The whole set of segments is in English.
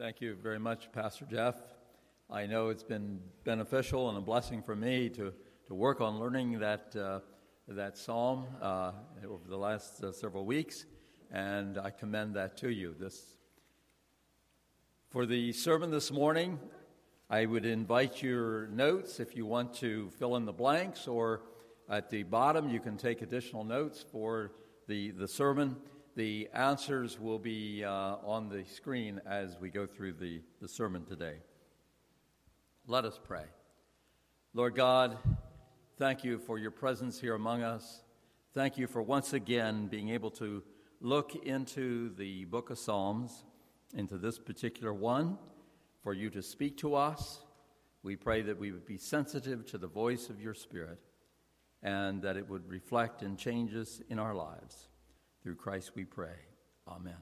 Thank you very much, Pastor Jeff. I know it's been beneficial and a blessing for me to, to work on learning that, uh, that psalm uh, over the last uh, several weeks, and I commend that to you. This, for the sermon this morning, I would invite your notes if you want to fill in the blanks, or at the bottom, you can take additional notes for the, the sermon. The answers will be uh, on the screen as we go through the, the sermon today. Let us pray. Lord God, thank you for your presence here among us. Thank you for once again being able to look into the book of Psalms, into this particular one, for you to speak to us. We pray that we would be sensitive to the voice of your Spirit and that it would reflect in changes in our lives. Through Christ we pray. Amen.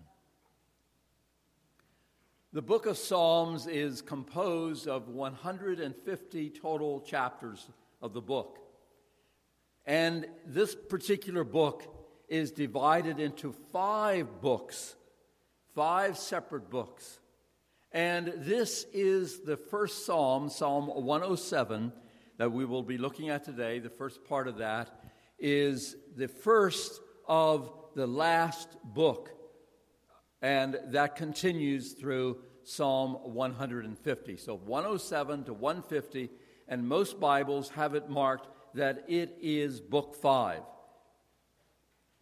The book of Psalms is composed of 150 total chapters of the book. And this particular book is divided into five books, five separate books. And this is the first psalm, Psalm 107, that we will be looking at today. The first part of that is the first of the last book. And that continues through Psalm 150. So 107 to 150, and most Bibles have it marked that it is book 5.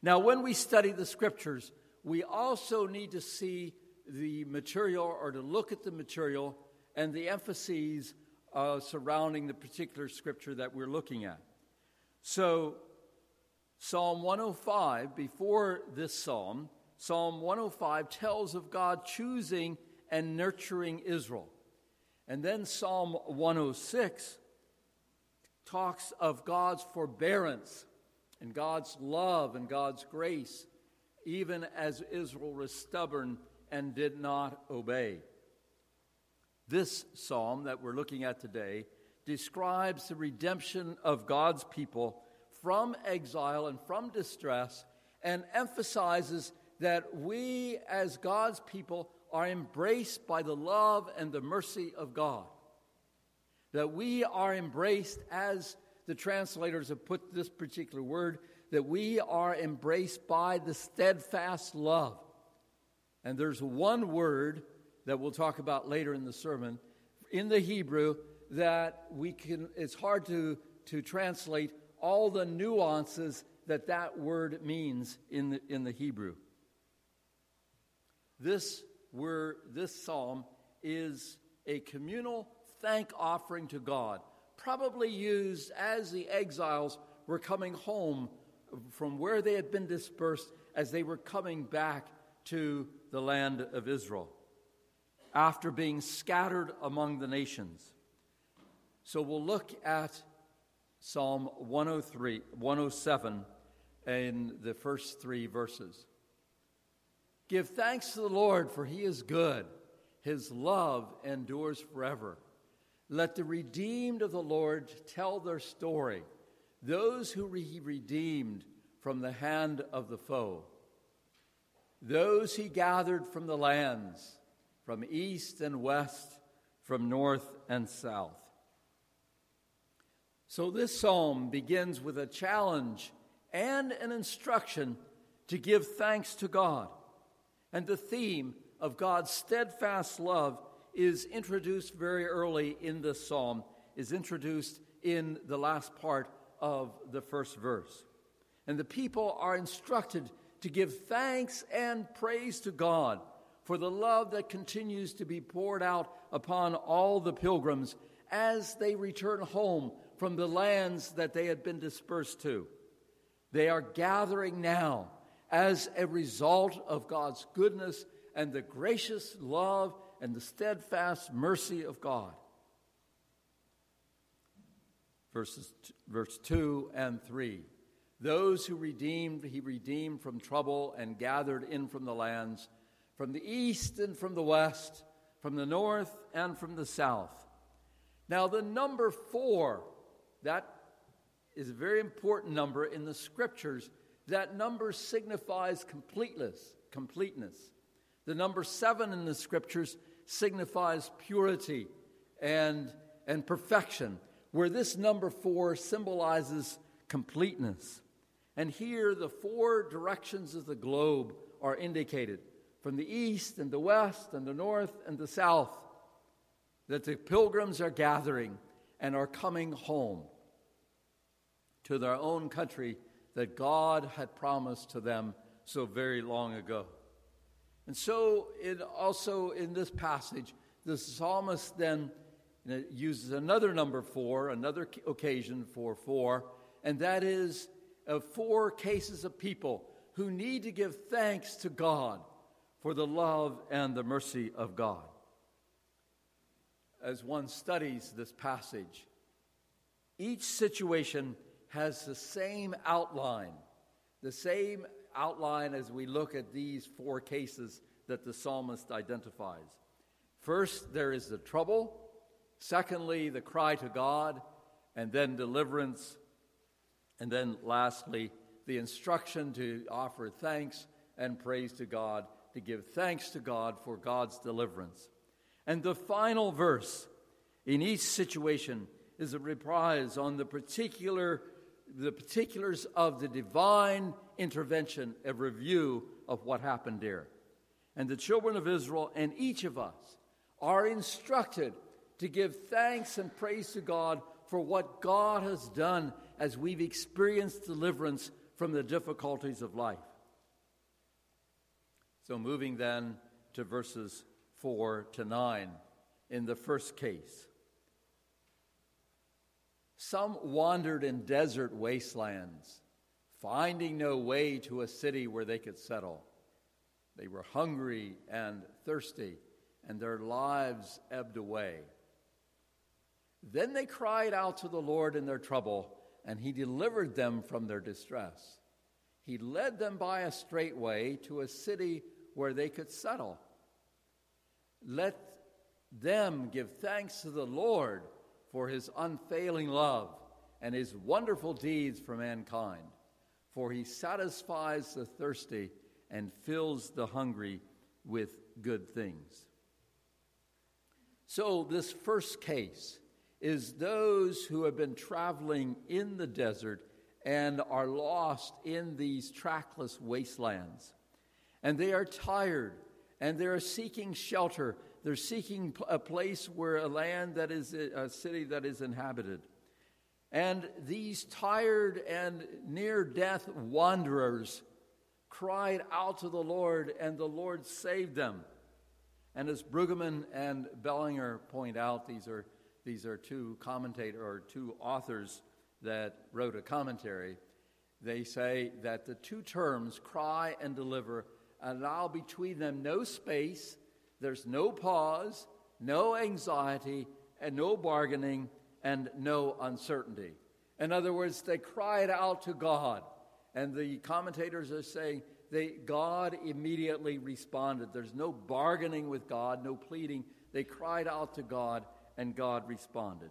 Now, when we study the scriptures, we also need to see the material or to look at the material and the emphases uh, surrounding the particular scripture that we're looking at. So, Psalm 105, before this psalm, Psalm 105 tells of God choosing and nurturing Israel. And then Psalm 106 talks of God's forbearance and God's love and God's grace, even as Israel was stubborn and did not obey. This psalm that we're looking at today describes the redemption of God's people from exile and from distress and emphasizes that we, as God's people, are embraced by the love and the mercy of God. That we are embraced, as the translators have put this particular word, that we are embraced by the steadfast love. And there's one word that we'll talk about later in the sermon in the Hebrew that we can, it's hard to, to translate all the nuances that that word means in the, in the Hebrew. This word, this psalm is a communal thank offering to God, probably used as the exiles were coming home from where they had been dispersed as they were coming back to the land of Israel after being scattered among the nations. So we'll look at Psalm 103, 107 in the first three verses. Give thanks to the Lord, for he is good. His love endures forever. Let the redeemed of the Lord tell their story, those who he redeemed from the hand of the foe, those he gathered from the lands, from east and west, from north and south. So this psalm begins with a challenge and an instruction to give thanks to God. And the theme of God's steadfast love is introduced very early in this psalm, is introduced in the last part of the first verse. And the people are instructed to give thanks and praise to God for the love that continues to be poured out upon all the pilgrims as they return home from the lands that they had been dispersed to. They are gathering now as a result of God's goodness and the gracious love and the steadfast mercy of God. Verses, verse 2 and 3. Those who redeemed, he redeemed from trouble and gathered in from the lands, from the east and from the west, from the north and from the south. Now, the number four that is a very important number in the scriptures. That number signifies completeness, completeness. The number seven in the scriptures signifies purity and, and perfection, where this number four symbolizes completeness. And here, the four directions of the globe are indicated from the east and the west and the north and the south that the pilgrims are gathering and are coming home to their own country that God had promised to them so very long ago. And so, it also in this passage, the psalmist then uses another number four, another occasion for four, and that is of four cases of people who need to give thanks to God for the love and the mercy of God. As one studies this passage, each situation has the same outline, the same outline as we look at these four cases that the psalmist identifies. First, there is the trouble. Secondly, the cry to God, and then deliverance and then lastly, the instruction to offer thanks and praise to God, to give thanks to God for God's deliverance. And the final verse in each situation is a reprise on the particular the particulars of the divine intervention, a review of what happened there. And the children of Israel and each of us are instructed to give thanks and praise to God for what God has done as we've experienced deliverance from the difficulties of life. So, moving then to verses 4 to 9, in the first case. Some wandered in desert wastelands, finding no way to a city where they could settle. They were hungry and thirsty, and their lives ebbed away. Then they cried out to the Lord in their trouble and he delivered them from their distress. He led them by a straight way to a city where they could settle. Let them give thanks to the Lord for his unfailing love and his wonderful deeds for mankind, for he satisfies the thirsty and fills the hungry with good things. So, this first case is those who have been traveling in the desert and are lost in these trackless wastelands. And they are tired and they are seeking shelter. They're seeking a place where a land that is uh, a city that is inhabited. And these tired and near death wanderers cried out to the Lord, and the Lord saved them. And as Brueggemann and Bellinger point out, these are these are two commentator or two authors that wrote a commentary. They say that the two terms, cry and deliver, allow between them no space, there's no pause, no anxiety, and no bargaining, and no uncertainty. In other words, they cried out to God. And the commentators are saying they, God immediately responded. There's no bargaining with God, no pleading. They cried out to God, and God responded.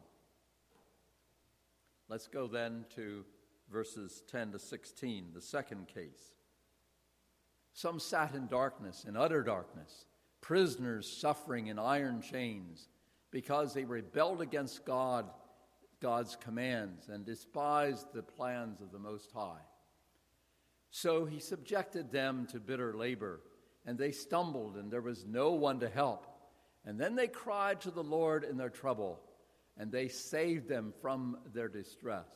Let's go then to verses 10 to 16, the second case. Some sat in darkness, in utter darkness, prisoners suffering in iron chains, because they rebelled against God, God's commands, and despised the plans of the Most High. So he subjected them to bitter labor, and they stumbled, and there was no one to help. And then they cried to the Lord in their trouble, and they saved them from their distress.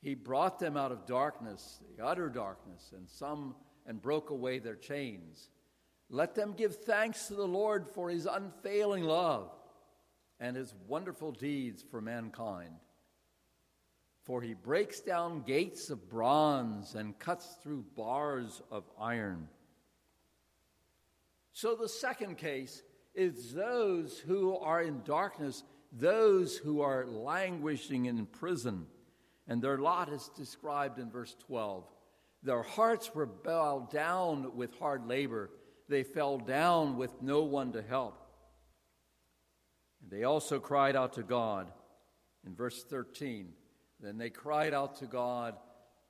He brought them out of darkness, the utter darkness, and some and broke away their chains. Let them give thanks to the Lord for his unfailing love and his wonderful deeds for mankind. For he breaks down gates of bronze and cuts through bars of iron. So the second case is those who are in darkness, those who are languishing in prison. And their lot is described in verse 12. Their hearts were bowed down with hard labor, they fell down with no one to help. And they also cried out to God in verse 13. Then they cried out to God,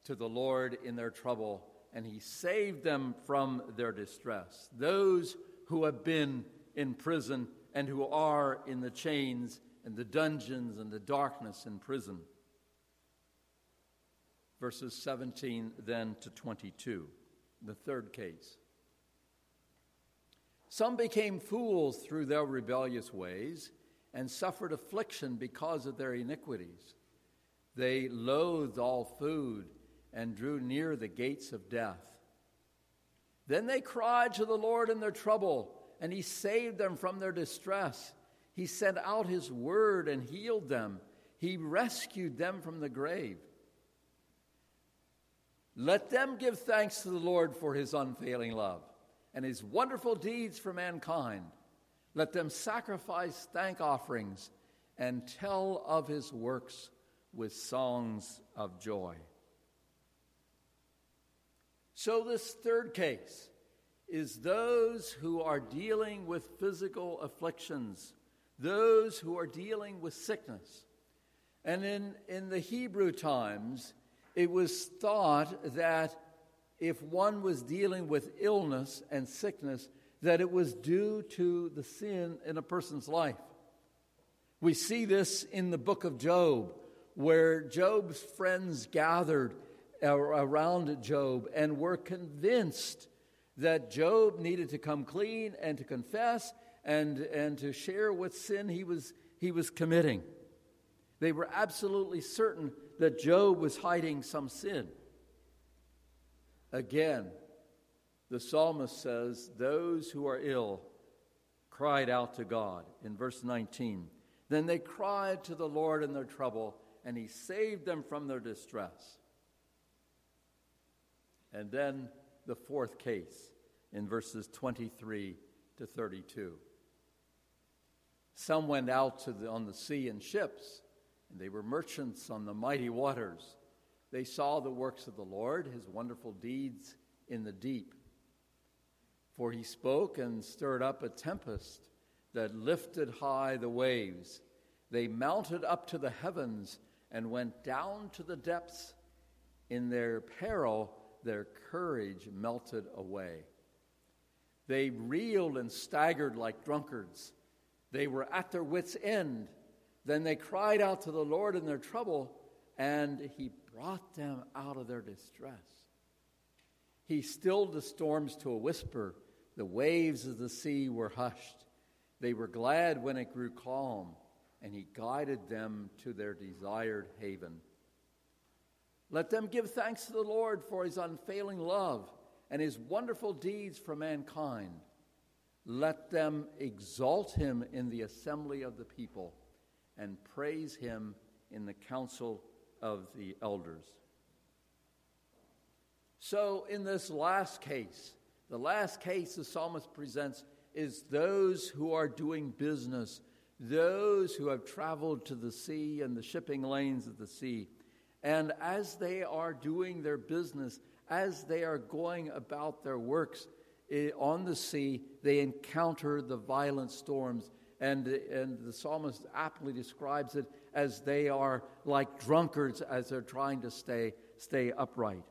to the Lord in their trouble, and he saved them from their distress. Those who have been in prison and who are in the chains and the dungeons and the darkness in prison. Verses 17 then to 22, the third case. Some became fools through their rebellious ways and suffered affliction because of their iniquities. They loathed all food and drew near the gates of death. Then they cried to the Lord in their trouble, and He saved them from their distress. He sent out His word and healed them. He rescued them from the grave. Let them give thanks to the Lord for His unfailing love and His wonderful deeds for mankind. Let them sacrifice thank offerings and tell of His works with songs of joy. So, this third case is those who are dealing with physical afflictions, those who are dealing with sickness. And in, in the Hebrew times, it was thought that if one was dealing with illness and sickness, that it was due to the sin in a person's life. We see this in the book of Job, where Job's friends gathered around Job and were convinced that Job needed to come clean and to confess and, and to share what sin he was, he was committing. They were absolutely certain that Job was hiding some sin. Again, the psalmist says, Those who are ill cried out to God in verse 19. Then they cried to the Lord in their trouble, and he saved them from their distress. And then the fourth case in verses 23 to 32. Some went out the, on the sea in ships, and they were merchants on the mighty waters. They saw the works of the Lord, his wonderful deeds in the deep. For he spoke and stirred up a tempest that lifted high the waves. They mounted up to the heavens and went down to the depths. In their peril, their courage melted away. They reeled and staggered like drunkards. They were at their wits' end. Then they cried out to the Lord in their trouble, and he brought them out of their distress. He stilled the storms to a whisper. The waves of the sea were hushed. They were glad when it grew calm, and he guided them to their desired haven. Let them give thanks to the Lord for his unfailing love and his wonderful deeds for mankind. Let them exalt him in the assembly of the people and praise him in the council of the elders. So, in this last case, the last case the psalmist presents is those who are doing business, those who have traveled to the sea and the shipping lanes of the sea. And as they are doing their business, as they are going about their works eh, on the sea, they encounter the violent storms. And, and the psalmist aptly describes it as they are like drunkards as they're trying to stay, stay upright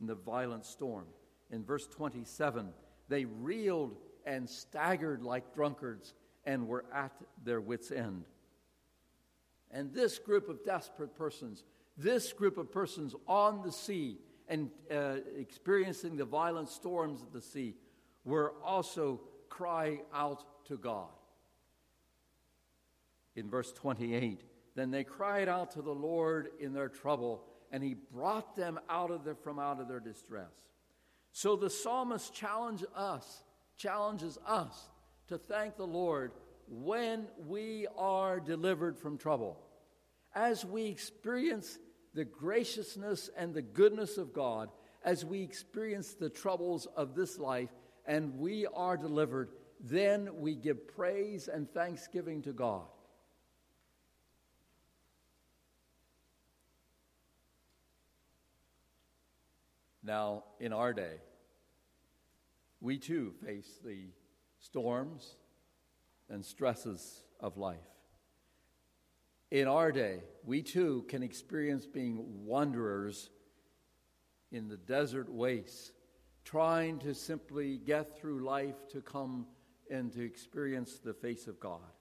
in the violent storm. In verse 27, they reeled and staggered like drunkards and were at their wits' end. And this group of desperate persons this group of persons on the sea and uh, experiencing the violent storms of the sea were also crying out to God. In verse 28, then they cried out to the Lord in their trouble, and he brought them out of their, from out of their distress. So the psalmist challenges us, challenges us to thank the Lord when we are delivered from trouble as we experience the graciousness and the goodness of God, as we experience the troubles of this life and we are delivered, then we give praise and thanksgiving to God. Now, in our day, we too face the storms and stresses of life in our day, we too can experience being wanderers in the desert wastes, trying to simply get through life to come and to experience the face of God.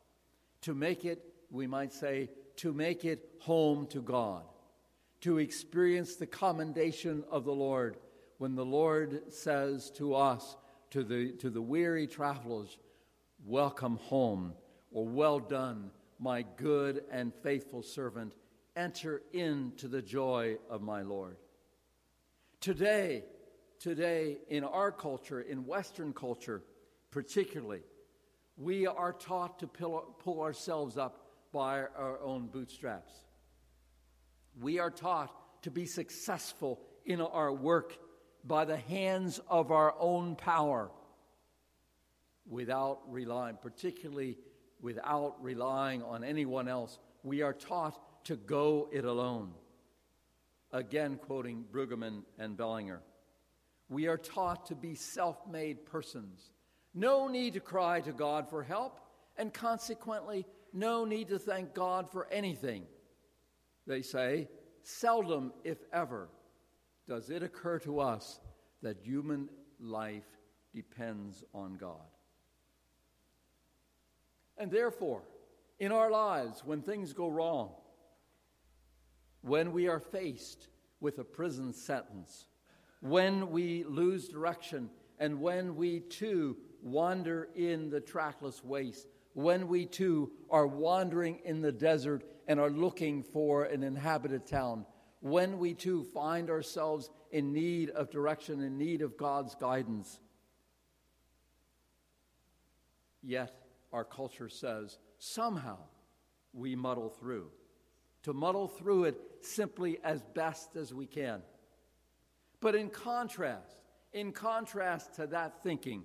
To make it, we might say, to make it home to God. To experience the commendation of the Lord when the Lord says to us, to the, to the weary travelers, Welcome home, or well done, my good and faithful servant. Enter into the joy of my Lord. Today, today, in our culture, in Western culture particularly, we are taught to pull, pull ourselves up by our own bootstraps. We are taught to be successful in our work by the hands of our own power without relying, particularly without relying on anyone else. We are taught to go it alone. Again, quoting Brueggemann and Bellinger. We are taught to be self made persons. No need to cry to God for help, and consequently, no need to thank God for anything. They say, seldom, if ever, does it occur to us that human life depends on God. And therefore, in our lives, when things go wrong, when we are faced with a prison sentence, when we lose direction, and when we too wander in the trackless waste, when we too are wandering in the desert and are looking for an inhabited town, when we too find ourselves in need of direction, in need of God's guidance. Yet, our culture says somehow we muddle through. To muddle through it simply as best as we can. But in contrast, in contrast to that thinking,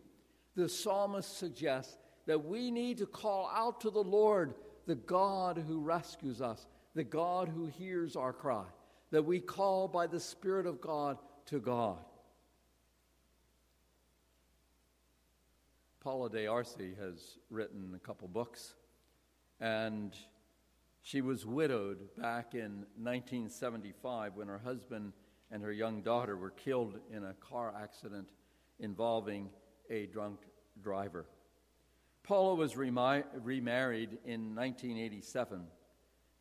the psalmist suggests that we need to call out to the Lord, the God who rescues us, the God who hears our cry, that we call by the Spirit of God to God. Paula D'Arcy has written a couple books, and she was widowed back in 1975 when her husband and her young daughter were killed in a car accident involving a drunk driver. Paula was remarried in 1987,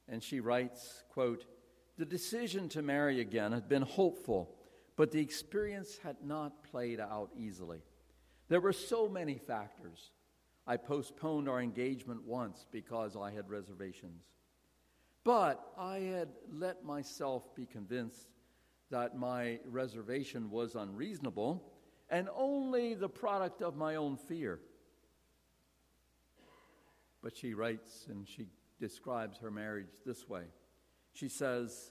and she writes, quote, The decision to marry again had been hopeful, but the experience had not played out easily. There were so many factors. I postponed our engagement once because I had reservations. But I had let myself be convinced that my reservation was unreasonable and only the product of my own fear. But she writes and she describes her marriage this way. She says,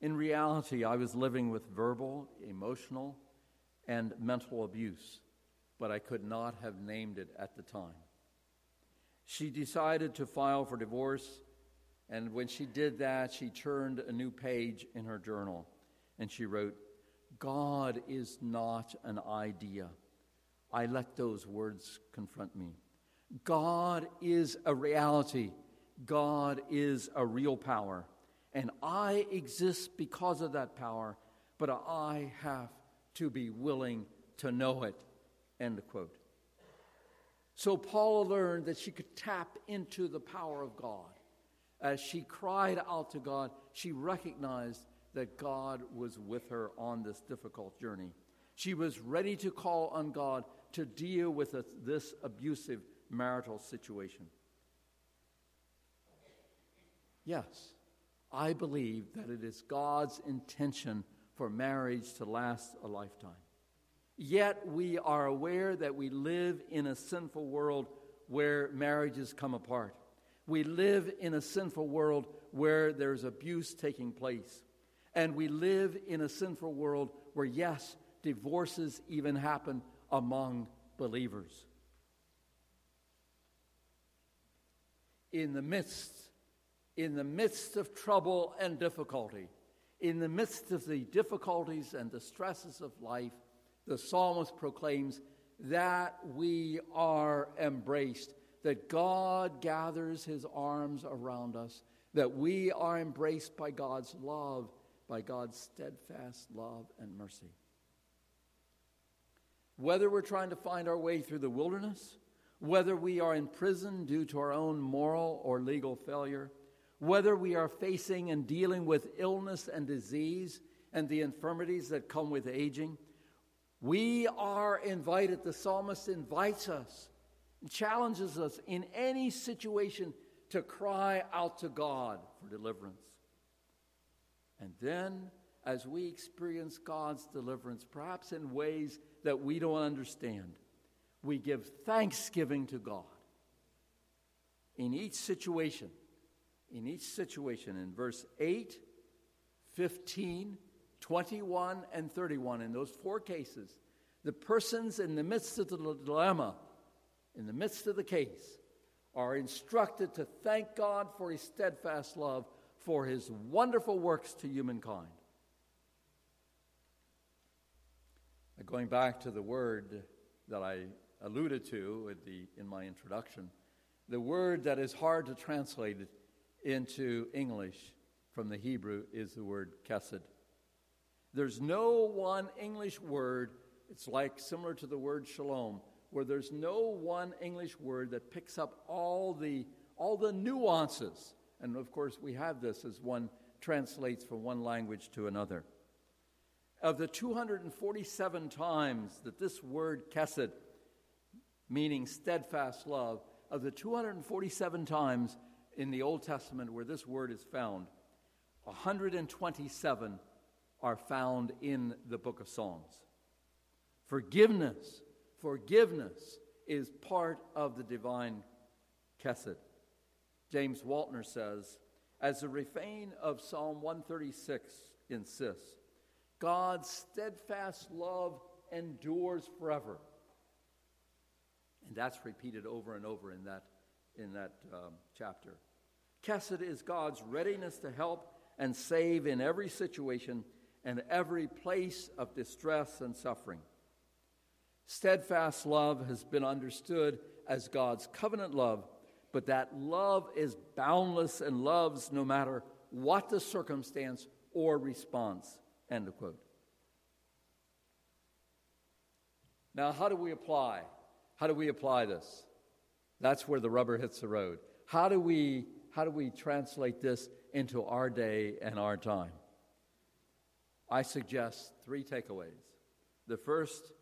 In reality, I was living with verbal, emotional, and mental abuse, but I could not have named it at the time. She decided to file for divorce, and when she did that, she turned a new page in her journal and she wrote, God is not an idea. I let those words confront me. God is a reality. God is a real power. And I exist because of that power, but I have to be willing to know it. End quote. So Paula learned that she could tap into the power of God. As she cried out to God, she recognized that God was with her on this difficult journey. She was ready to call on God to deal with this abusive marital situation. Yes, I believe that it is God's intention for marriage to last a lifetime. Yet we are aware that we live in a sinful world where marriages come apart. We live in a sinful world where there's abuse taking place. And we live in a sinful world where, yes, divorces even happen among believers. In the midst, in the midst of trouble and difficulty, in the midst of the difficulties and the stresses of life, the psalmist proclaims that we are embraced, that God gathers his arms around us, that we are embraced by God's love, by God's steadfast love and mercy. Whether we're trying to find our way through the wilderness whether we are in prison due to our own moral or legal failure, whether we are facing and dealing with illness and disease and the infirmities that come with aging, we are invited. The psalmist invites us, challenges us in any situation to cry out to God for deliverance. And then, as we experience God's deliverance, perhaps in ways that we don't understand, we give thanksgiving to God. In each situation, in each situation, in verse 8, 15, 21, and 31, in those four cases, the persons in the midst of the dilemma, in the midst of the case, are instructed to thank God for his steadfast love, for his wonderful works to humankind. Going back to the word that I alluded to the, in my introduction, the word that is hard to translate into English from the Hebrew is the word chesed. There's no one English word, it's like similar to the word shalom, where there's no one English word that picks up all the, all the nuances. And of course, we have this as one translates from one language to another. Of the 247 times that this word chesed, meaning steadfast love, of the 247 times in the Old Testament where this word is found, 127 are found in the book of Psalms. Forgiveness, forgiveness is part of the divine chesed. James Waltner says, as the refrain of Psalm 136 insists, God's steadfast love endures forever. And that's repeated over and over in that, in that um, chapter. Chesed is God's readiness to help and save in every situation and every place of distress and suffering. Steadfast love has been understood as God's covenant love, but that love is boundless and loves no matter what the circumstance or response. End quote. Now, how do we apply? How do we apply this? That's where the rubber hits the road. How do we, how do we translate this into our day and our time? I suggest three takeaways. The first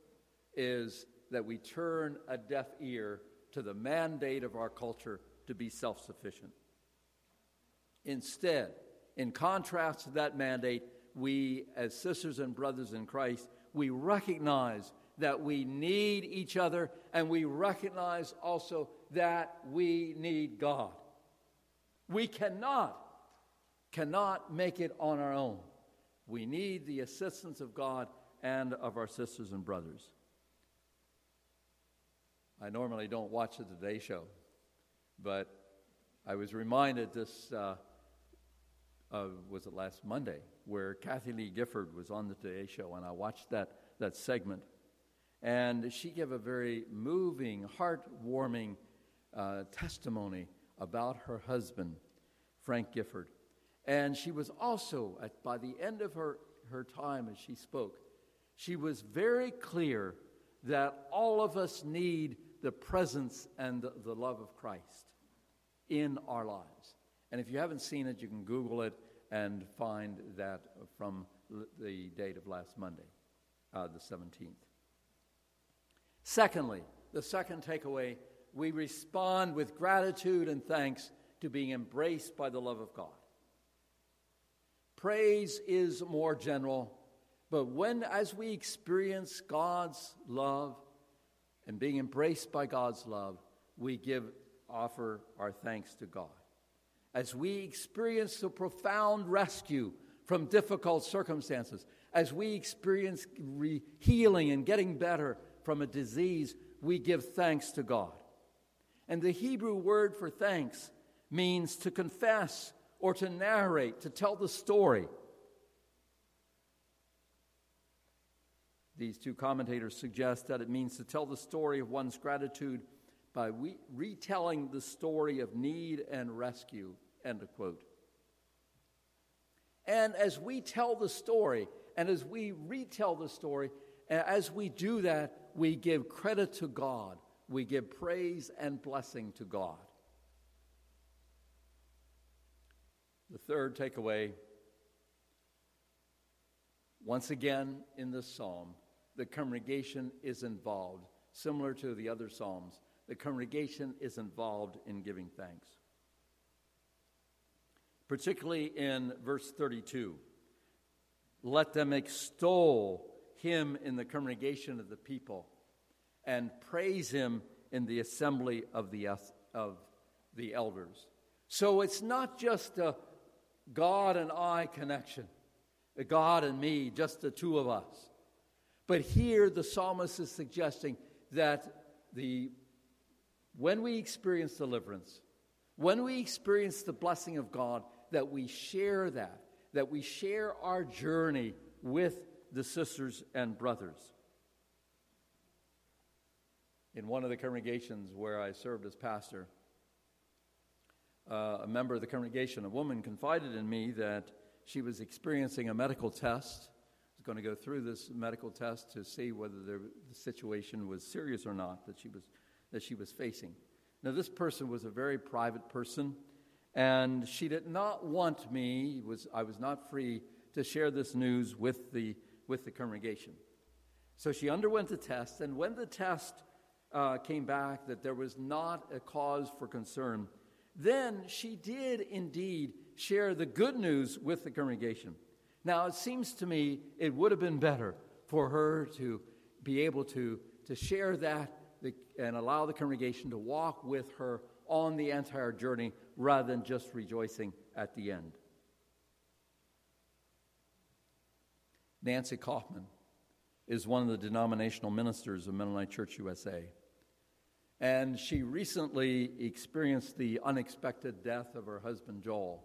is that we turn a deaf ear to the mandate of our culture to be self sufficient. Instead, in contrast to that mandate, we, as sisters and brothers in Christ, we recognize that we need each other and we recognize also that we need God. We cannot, cannot make it on our own. We need the assistance of God and of our sisters and brothers. I normally don't watch the Today Show, but I was reminded this, uh, uh, was it last Monday, where Kathie Lee Gifford was on the Today Show, and I watched that, that segment. And she gave a very moving, heartwarming uh, testimony about her husband, Frank Gifford. And she was also, at, by the end of her, her time as she spoke, she was very clear that all of us need the presence and the, the love of Christ in our lives. And if you haven't seen it, you can Google it and find that from the date of last Monday, uh, the 17th. Secondly, the second takeaway we respond with gratitude and thanks to being embraced by the love of God. Praise is more general, but when, as we experience God's love and being embraced by God's love, we give, offer our thanks to God. As we experience the profound rescue from difficult circumstances, as we experience re- healing and getting better from a disease, we give thanks to God. And the Hebrew word for thanks means to confess or to narrate, to tell the story. These two commentators suggest that it means to tell the story of one's gratitude by re- retelling the story of need and rescue. End of quote. And as we tell the story, and as we retell the story, as we do that, we give credit to God. we give praise and blessing to God. The third takeaway once again in this psalm, the congregation is involved, similar to the other psalms. The congregation is involved in giving thanks. Particularly in verse 32 let them extol him in the congregation of the people and praise him in the assembly of the, of the elders. So it's not just a God and I connection, a God and me, just the two of us. But here the psalmist is suggesting that the, when we experience deliverance, when we experience the blessing of God, that we share that that we share our journey with the sisters and brothers. In one of the congregations where I served as pastor, uh, a member of the congregation, a woman, confided in me that she was experiencing a medical test. Was going to go through this medical test to see whether the situation was serious or not that she was that she was facing. Now, this person was a very private person and she did not want me, was, I was not free to share this news with the, with the congregation. So she underwent the test, and when the test uh, came back that there was not a cause for concern, then she did indeed share the good news with the congregation. Now, it seems to me it would have been better for her to be able to, to share that and allow the congregation to walk with her on the entire journey rather than just rejoicing at the end. Nancy Kauffmann is one of the denominational ministers of Mennonite Church USA. And she recently experienced the unexpected death of her husband, Joel.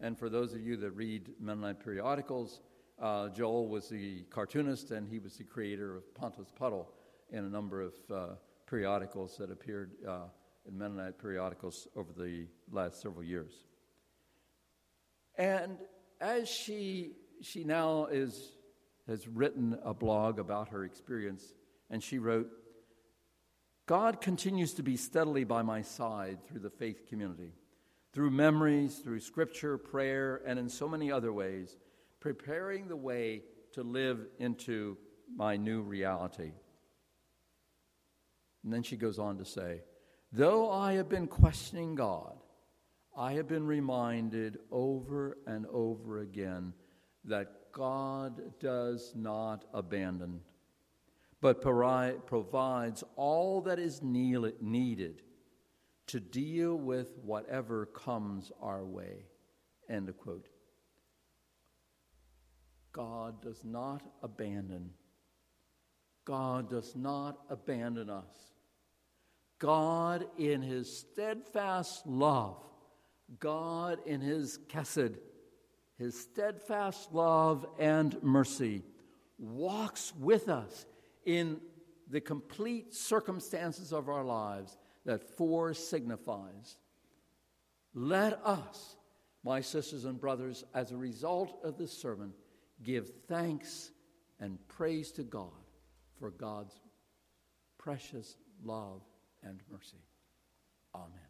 And for those of you that read Mennonite periodicals, uh, Joel was the cartoonist and he was the creator of Pontius' Puddle in a number of uh, periodicals that appeared uh, in Mennonite periodicals over the last several years. And as she, she now is, has written a blog about her experience, and she wrote, God continues to be steadily by my side through the faith community, through memories, through scripture, prayer, and in so many other ways, preparing the way to live into my new reality. And then she goes on to say, Though I have been questioning God, I have been reminded over and over again that God does not abandon, but provides all that is needed to deal with whatever comes our way. End quote. God does not abandon. God does not abandon us. God, in his steadfast love, God, in his chesed, his steadfast love and mercy, walks with us in the complete circumstances of our lives that four signifies. Let us, my sisters and brothers, as a result of this sermon, give thanks and praise to God for God's precious love and mercy. Amen.